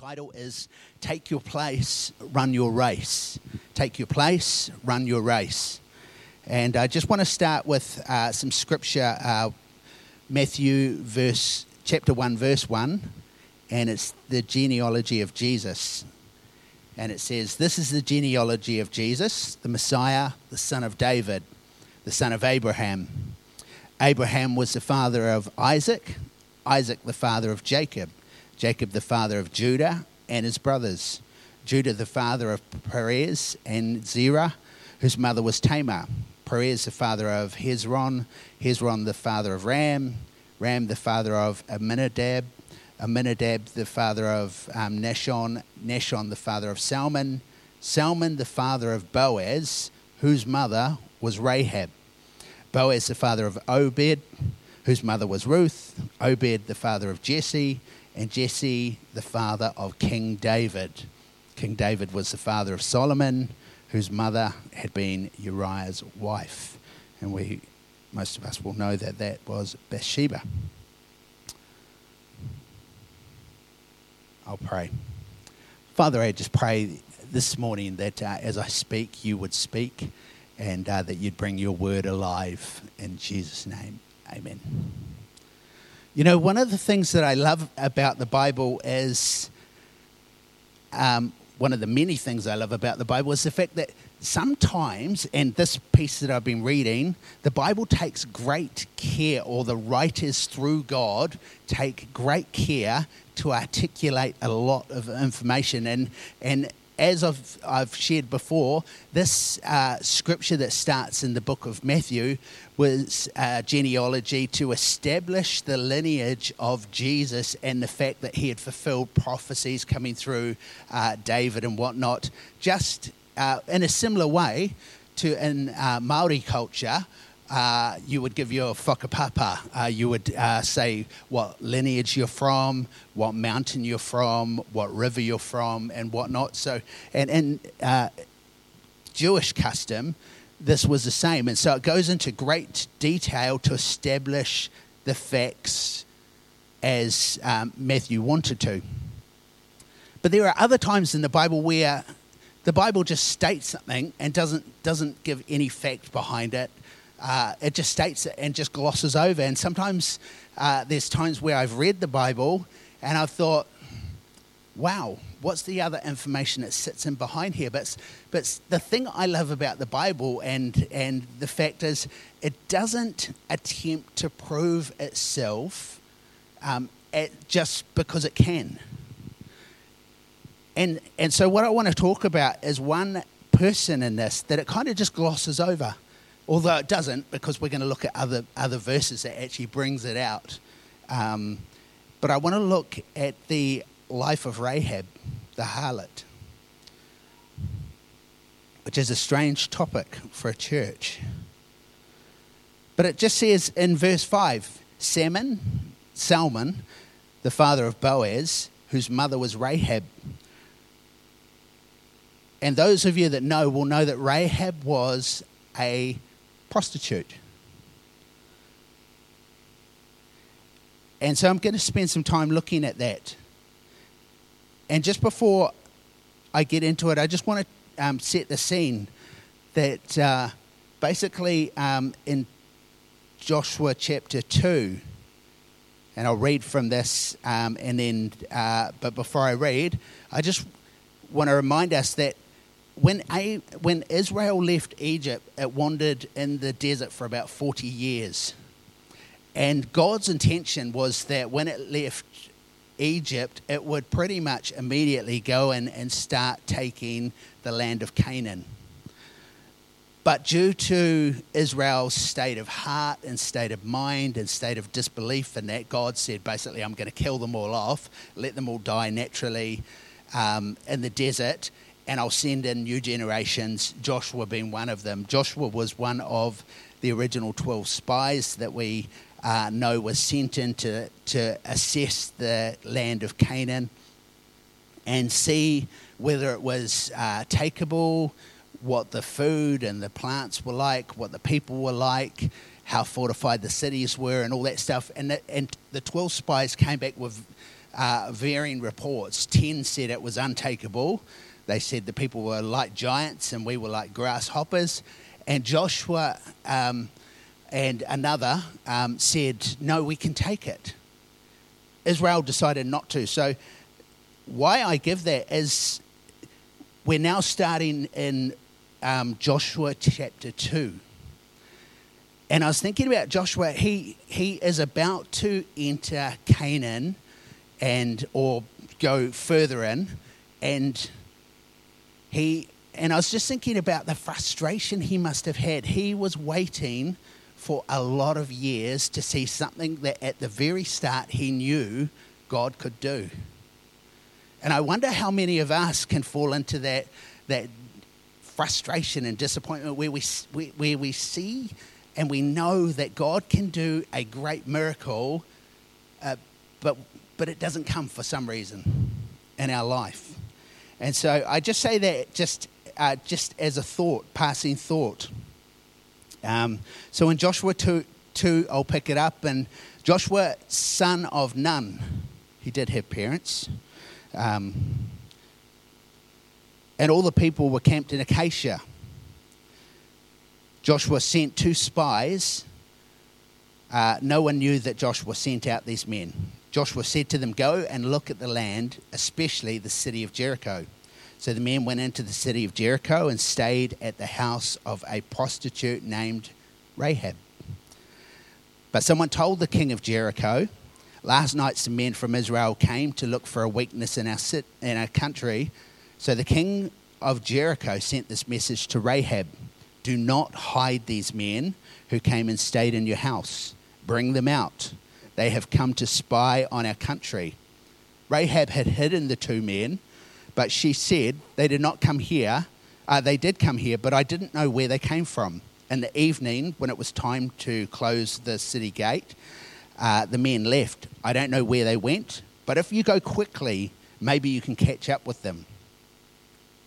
title is Take Your Place, Run Your Race. Take Your Place, Run Your Race. And I just want to start with uh, some scripture, uh, Matthew verse, chapter 1, verse 1, and it's the genealogy of Jesus. And it says, This is the genealogy of Jesus, the Messiah, the son of David, the son of Abraham. Abraham was the father of Isaac, Isaac the father of Jacob. Jacob the father of Judah and his brothers, Judah the father of Perez and Zerah, whose mother was Tamar, Perez the father of Hezron, Hezron the father of Ram, Ram the father of Amminadab, Amminadab the father of um, Nahshon, Nahshon the father of Salmon, Salmon the father of Boaz, whose mother was Rahab, Boaz the father of Obed, whose mother was Ruth, Obed the father of Jesse, and Jesse, the father of King David. King David was the father of Solomon, whose mother had been Uriah's wife. And we, most of us will know that that was Bathsheba. I'll pray. Father, I just pray this morning that uh, as I speak, you would speak and uh, that you'd bring your word alive. In Jesus' name, amen. You know, one of the things that I love about the Bible is um, one of the many things I love about the Bible is the fact that sometimes, and this piece that I've been reading, the Bible takes great care, or the writers through God take great care to articulate a lot of information. And, and as I've, I've shared before, this uh, scripture that starts in the book of Matthew was uh, genealogy to establish the lineage of Jesus and the fact that he had fulfilled prophecies coming through uh, David and whatnot, just uh, in a similar way to in uh, Maori culture. Uh, you would give your whakapapa. Uh, you would uh, say what lineage you're from, what mountain you're from, what river you're from, and whatnot. So, and in uh, Jewish custom, this was the same. And so it goes into great detail to establish the facts as um, Matthew wanted to. But there are other times in the Bible where the Bible just states something and doesn't, doesn't give any fact behind it uh, it just states it and just glosses over. And sometimes uh, there's times where I've read the Bible and I've thought, wow, what's the other information that sits in behind here? But, but the thing I love about the Bible and, and the fact is, it doesn't attempt to prove itself um, just because it can. And, and so, what I want to talk about is one person in this that it kind of just glosses over although it doesn't, because we're going to look at other, other verses that actually brings it out. Um, but I want to look at the life of Rahab, the harlot, which is a strange topic for a church. But it just says in verse 5 Salmon, Salmon, the father of Boaz, whose mother was Rahab. And those of you that know will know that Rahab was a prostitute. And so I'm going to spend some time looking at that. And just before I get into it, I just want to um, set the scene that uh, basically um, in Joshua chapter 2, and I'll read from this, um, and then, uh, but before I read, I just want to remind us that when, I, when Israel left Egypt, it wandered in the desert for about 40 years. And God's intention was that when it left Egypt, it would pretty much immediately go in and start taking the land of Canaan. But due to Israel's state of heart and state of mind and state of disbelief in that, God said basically, I'm going to kill them all off, let them all die naturally um, in the desert, and I'll send in new generations, Joshua being one of them. Joshua was one of the original 12 spies that we uh, know was sent in to, to assess the land of Canaan and see whether it was uh, takeable, what the food and the plants were like, what the people were like, how fortified the cities were, and all that stuff. And the, and the 12 spies came back with uh, varying reports. Ten said it was untakeable. They said the people were like giants and we were like grasshoppers. And Joshua um, and another um, said, No, we can take it. Israel decided not to. So, why I give that is we're now starting in um, Joshua chapter 2. And I was thinking about Joshua, he, he is about to enter Canaan and or go further in and he and I was just thinking about the frustration he must have had. He was waiting for a lot of years to see something that at the very start he knew God could do. And I wonder how many of us can fall into that, that frustration and disappointment where we, where we see and we know that God can do a great miracle, uh, but, but it doesn't come for some reason in our life. And so I just say that just, uh, just as a thought, passing thought. Um, so in Joshua 2, 2, I'll pick it up. And Joshua, son of Nun, he did have parents. Um, and all the people were camped in Acacia. Joshua sent two spies. Uh, no one knew that Joshua sent out these men. Joshua said to them, Go and look at the land, especially the city of Jericho. So the men went into the city of Jericho and stayed at the house of a prostitute named Rahab. But someone told the king of Jericho, Last night some men from Israel came to look for a weakness in our, sit, in our country. So the king of Jericho sent this message to Rahab Do not hide these men who came and stayed in your house. Bring them out they have come to spy on our country. Rahab had hidden the two men, but she said, They did not come here. Uh, they did come here, but I didn't know where they came from. In the evening, when it was time to close the city gate, uh, the men left. I don't know where they went, but if you go quickly, maybe you can catch up with them.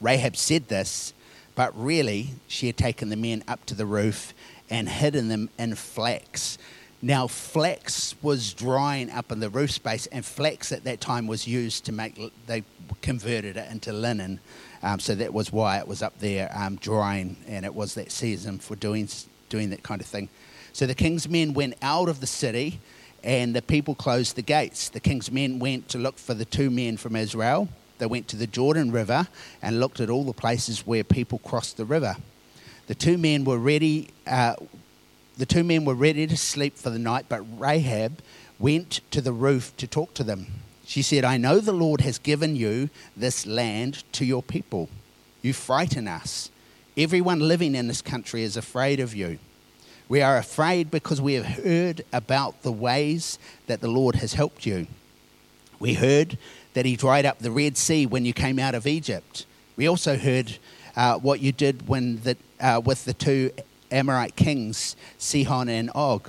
Rahab said this, but really, she had taken the men up to the roof and hidden them in flax now, flax was drying up in the roof space, and flax at that time was used to make, they converted it into linen. Um, so that was why it was up there um, drying, and it was that season for doing, doing that kind of thing. So the king's men went out of the city, and the people closed the gates. The king's men went to look for the two men from Israel. They went to the Jordan River and looked at all the places where people crossed the river. The two men were ready, uh, the two men were ready to sleep for the night, but Rahab went to the roof to talk to them. She said, I know the Lord has given you this land to your people. You frighten us. Everyone living in this country is afraid of you. We are afraid because we have heard about the ways that the Lord has helped you. We heard that He dried up the Red Sea when you came out of Egypt. We also heard uh, what you did when the, uh, with the two Amorite kings, Sihon and Og.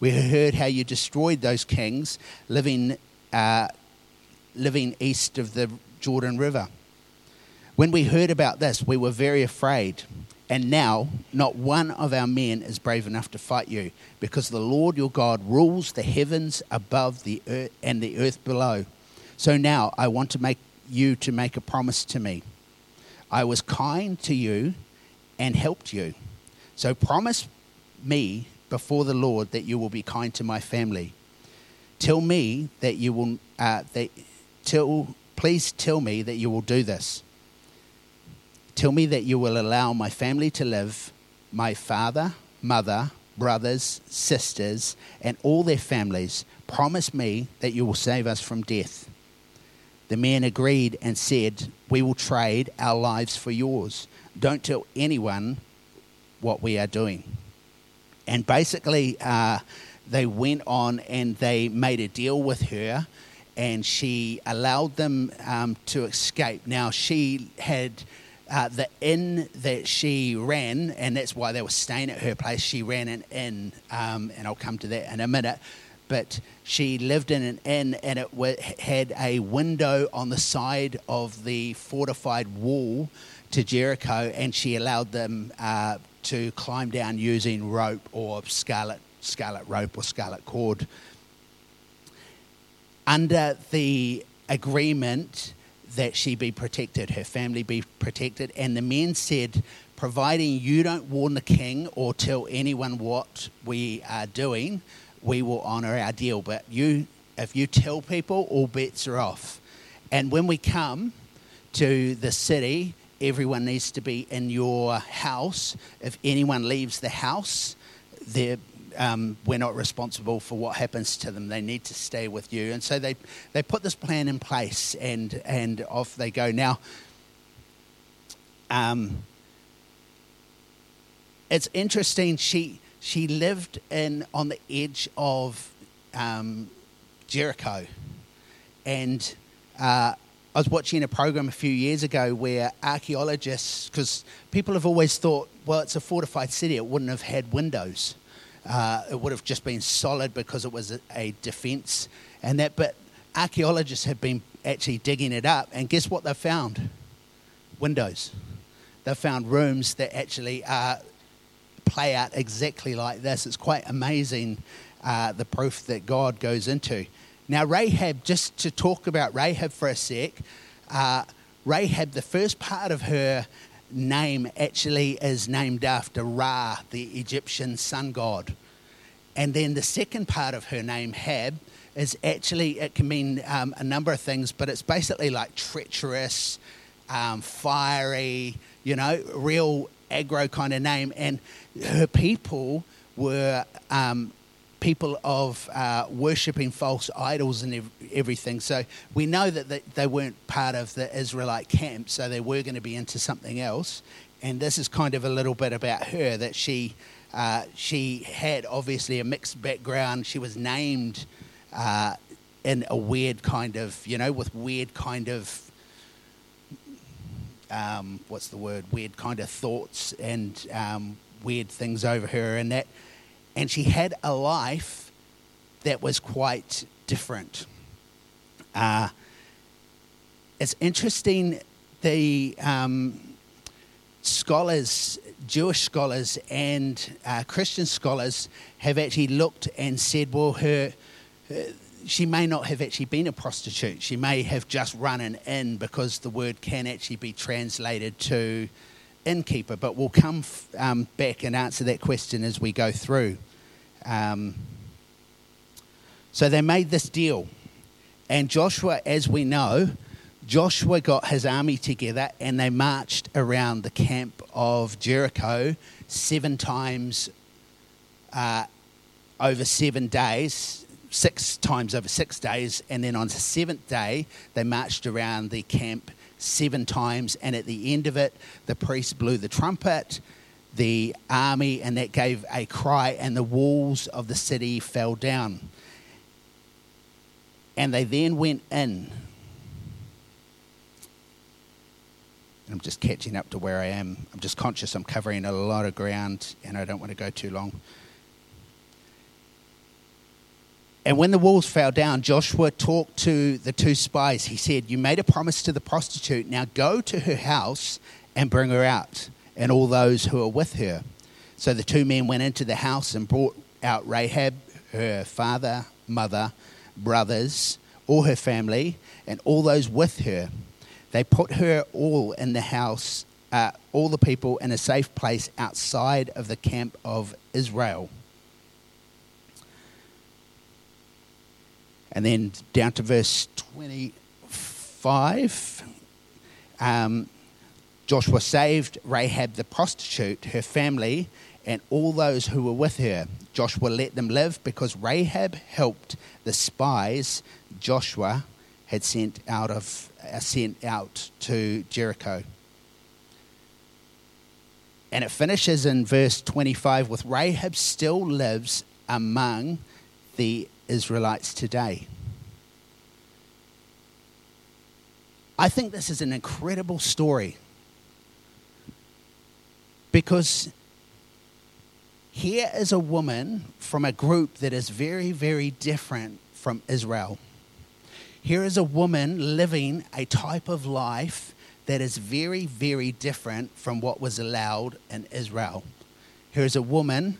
We heard how you destroyed those kings living, uh, living east of the Jordan River. When we heard about this, we were very afraid. And now, not one of our men is brave enough to fight you, because the Lord your God rules the heavens above the earth and the earth below. So now I want to make you to make a promise to me. I was kind to you and helped you. So promise me before the Lord that you will be kind to my family. Tell me that you will, uh, that, tell, please tell me that you will do this. Tell me that you will allow my family to live, my father, mother, brothers, sisters, and all their families. Promise me that you will save us from death. The man agreed and said, We will trade our lives for yours. Don't tell anyone what we are doing. And basically, uh, they went on and they made a deal with her, and she allowed them um, to escape. Now, she had. Uh, the inn that she ran, and that's why they were staying at her place. She ran an inn, um, and I'll come to that in a minute. But she lived in an inn, and it w- had a window on the side of the fortified wall to Jericho, and she allowed them uh, to climb down using rope or scarlet, scarlet rope or scarlet cord. under the agreement that she be protected, her family be protected. And the men said, providing you don't warn the king or tell anyone what we are doing, we will honour our deal. But you, if you tell people, all bets are off. And when we come to the city, everyone needs to be in your house. If anyone leaves the house, they're um, we're not responsible for what happens to them. They need to stay with you. And so they, they put this plan in place and, and off they go. Now, um, it's interesting. She, she lived in, on the edge of um, Jericho. And uh, I was watching a program a few years ago where archaeologists, because people have always thought, well, it's a fortified city, it wouldn't have had windows. Uh, it would have just been solid because it was a, a defence and that. But archaeologists have been actually digging it up, and guess what they've found? Windows. They've found rooms that actually uh, play out exactly like this. It's quite amazing uh, the proof that God goes into. Now, Rahab, just to talk about Rahab for a sec, uh, Rahab, the first part of her name actually is named after Ra, the Egyptian sun god. And then the second part of her name, Hab, is actually, it can mean um, a number of things, but it's basically like treacherous, um, fiery, you know, real aggro kind of name. And her people were um, people of uh, worshipping false idols and ev- everything. So we know that they, they weren't part of the Israelite camp, so they were going to be into something else. And this is kind of a little bit about her that she uh, she had obviously a mixed background. She was named uh, in a weird kind of you know with weird kind of um, what's the word weird kind of thoughts and um, weird things over her and that and she had a life that was quite different. Uh, it's interesting, the um, scholars, Jewish scholars and uh, Christian scholars, have actually looked and said, well, her, her, she may not have actually been a prostitute. She may have just run an inn because the word can actually be translated to innkeeper. But we'll come um, back and answer that question as we go through. Um, so they made this deal. And Joshua, as we know, Joshua got his army together and they marched around the camp of Jericho seven times uh, over seven days, six times over six days. And then on the seventh day, they marched around the camp seven times. And at the end of it, the priest blew the trumpet the army, and that gave a cry, and the walls of the city fell down. And they then went in. I'm just catching up to where I am. I'm just conscious I'm covering a lot of ground and I don't want to go too long. And when the walls fell down, Joshua talked to the two spies. He said, You made a promise to the prostitute. Now go to her house and bring her out and all those who were with her. So the two men went into the house and brought out Rahab, her father, mother, brothers, all her family, and all those with her. They put her all in the house, uh, all the people in a safe place outside of the camp of Israel. And then down to verse 25. Um, Joshua saved Rahab the prostitute, her family, and all those who were with her. Joshua let them live because Rahab helped the spies Joshua had sent out of uh, sent out to Jericho. And it finishes in verse 25 with Rahab still lives among the Israelites today. I think this is an incredible story because here is a woman from a group that is very, very different from Israel. Here is a woman living a type of life that is very, very different from what was allowed in Israel. Here is a woman,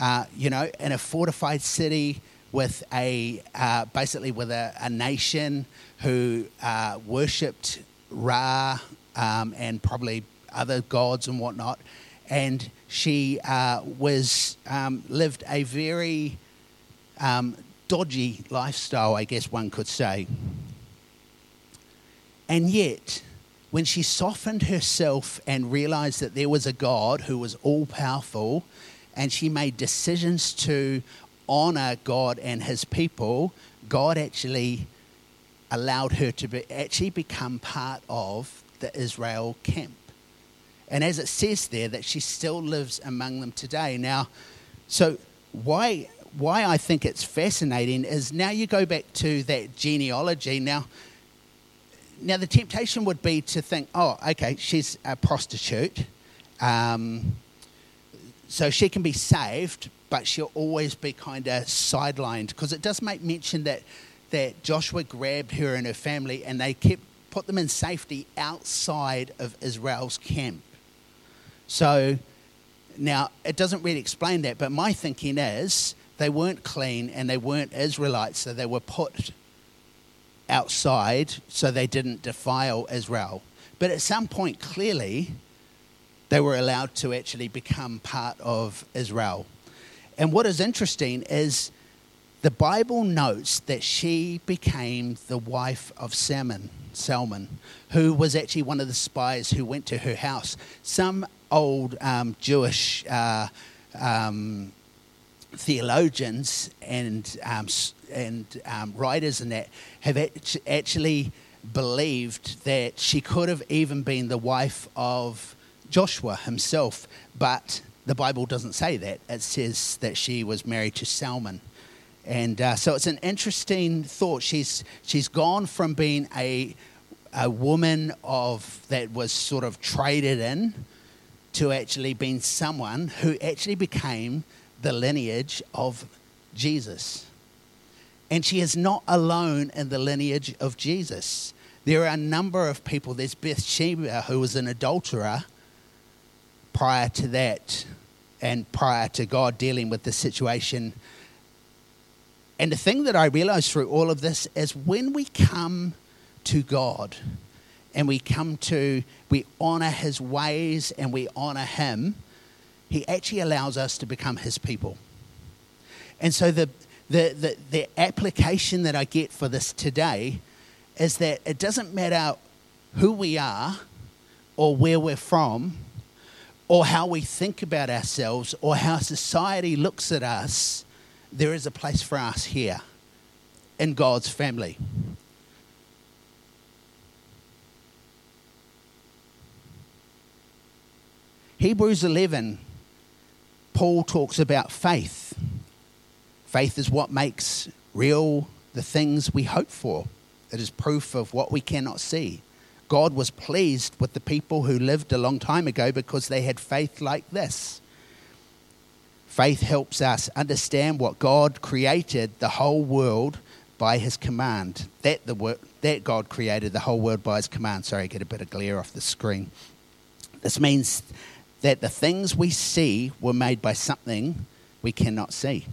uh, you know, in a fortified city with a uh, basically with a, a nation who uh, worshipped Ra um, and probably other gods and whatnot, and she uh, was um, lived a very um, dodgy lifestyle, I guess one could say. And yet, when she softened herself and realized that there was a God who was all powerful, and she made decisions to honor God and his people, God actually allowed her to be, actually become part of the Israel camp. And as it says there, that she still lives among them today. Now, so why, why I think it's fascinating is now you go back to that genealogy. Now, now the temptation would be to think, oh, okay, she's a prostitute. Um, so she can be saved, but she'll always be kind of sidelined because it does make mention that that Joshua grabbed her and her family and they kept put them in safety outside of Israel's camp. So now it doesn't really explain that, but my thinking is they weren't clean and they weren't Israelites, so they were put outside so they didn't defile Israel. But at some point, clearly, they were allowed to actually become part of Israel. And what is interesting is the Bible notes that she became the wife of Salmon, Salmon, who was actually one of the spies who went to her house. Some old um, Jewish uh, um, theologians and um, and um, writers and that have actually believed that she could have even been the wife of Joshua himself, but the Bible doesn't say that. It says that she was married to Salmon. And uh, so it's an interesting thought. She's, she's gone from being a, a woman of that was sort of traded in to actually being someone who actually became the lineage of Jesus. And she is not alone in the lineage of Jesus. There are a number of people. There's Bathsheba, who was an adulterer, prior to that and prior to God dealing with the situation. And the thing that I realized through all of this is when we come to God and we come to, we honor his ways and we honor him, he actually allows us to become his people. And so the, the, the, the application that I get for this today is that it doesn't matter who we are or where we're from or how we think about ourselves or how society looks at us, there is a place for us here in God's family. Hebrews 11, Paul talks about faith. Faith is what makes real the things we hope for, it is proof of what we cannot see. God was pleased with the people who lived a long time ago because they had faith like this. Faith helps us understand what God created the whole world by his command. That the that God created the whole world by his command. Sorry, I get a bit of glare off the screen. This means that the things we see were made by something we cannot see.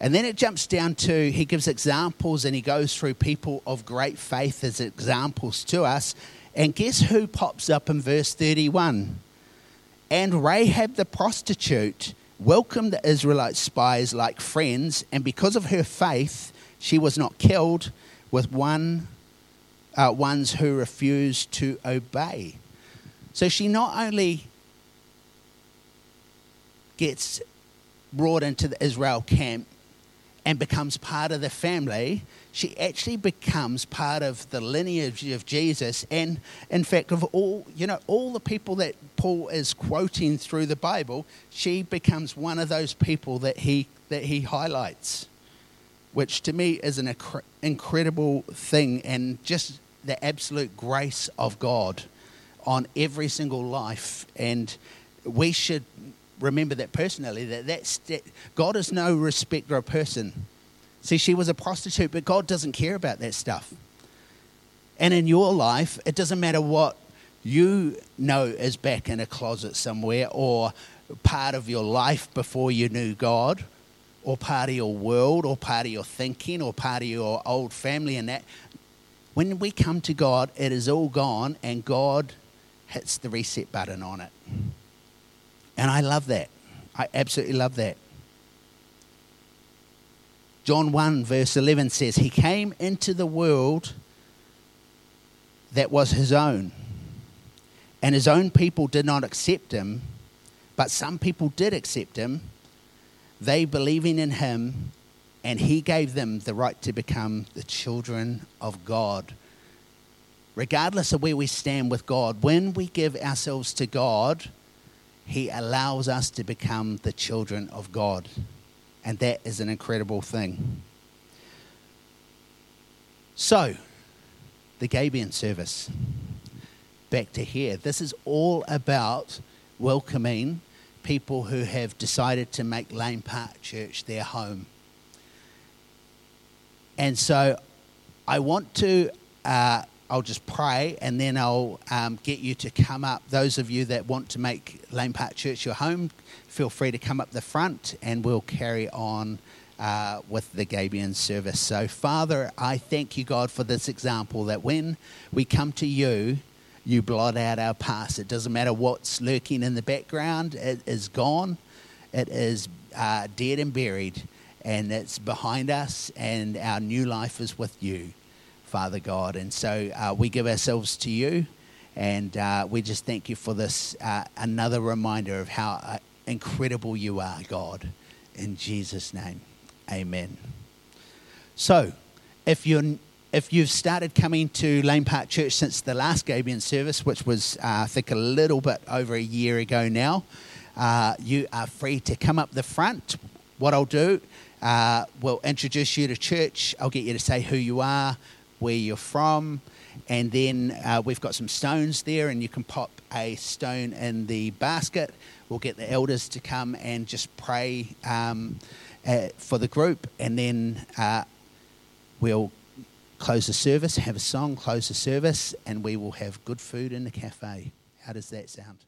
And then it jumps down to, he gives examples and he goes through people of great faith as examples to us. And guess who pops up in verse 31? And Rahab the prostitute welcomed the Israelite spies like friends, and because of her faith, she was not killed with one, uh, ones who refused to obey. So she not only gets brought into the Israel camp, and becomes part of the family, she actually becomes part of the lineage of Jesus. And in fact, of all, you know, all the people that Paul is quoting through the Bible, she becomes one of those people that he, that he highlights, which to me is an inc- incredible thing and just the absolute grace of God on every single life. And we should remember that personally that that's that God is no respecter of person. See, she was a prostitute, but God doesn't care about that stuff. And in your life, it doesn't matter what you know is back in a closet somewhere or part of your life before you knew God or part of your world or part of your thinking or part of your old family and that. When we come to God, it is all gone and God hits the reset button on it. And I love that. I absolutely love that. John 1, verse 11 says, He came into the world that was his own, and his own people did not accept him, but some people did accept him. They believing in him, and he gave them the right to become the children of God. Regardless of where we stand with God, when we give ourselves to God, he allows us to become the children of God. And that is an incredible thing. So, the Gabion service. Back to here. This is all about welcoming people who have decided to make Lane Park Church their home. And so I want to uh, I'll just pray and then I'll um, get you to come up. Those of you that want to make Lane Park Church your home, feel free to come up the front and we'll carry on uh, with the Gabion service. So, Father, I thank you, God, for this example that when we come to you, you blot out our past. It doesn't matter what's lurking in the background, it is gone, it is uh, dead and buried, and it's behind us, and our new life is with you. Father God. And so uh, we give ourselves to you, and uh, we just thank you for this uh, another reminder of how uh, incredible you are, God. In Jesus' name, amen. So, if you're if you've started coming to Lane Park Church since the last Gabion service, which was, uh, I think, a little bit over a year ago now, uh, you are free to come up the front. What I'll do, uh, we'll introduce you to church. I'll get you to say who you are, where you're from. And then uh, we've got some stones there, and you can pop a stone in the basket. We'll get the elders to come and just pray um, uh, for the group, and then uh, we'll close the service, have a song, close the service, and we will have good food in the cafe. How does that sound?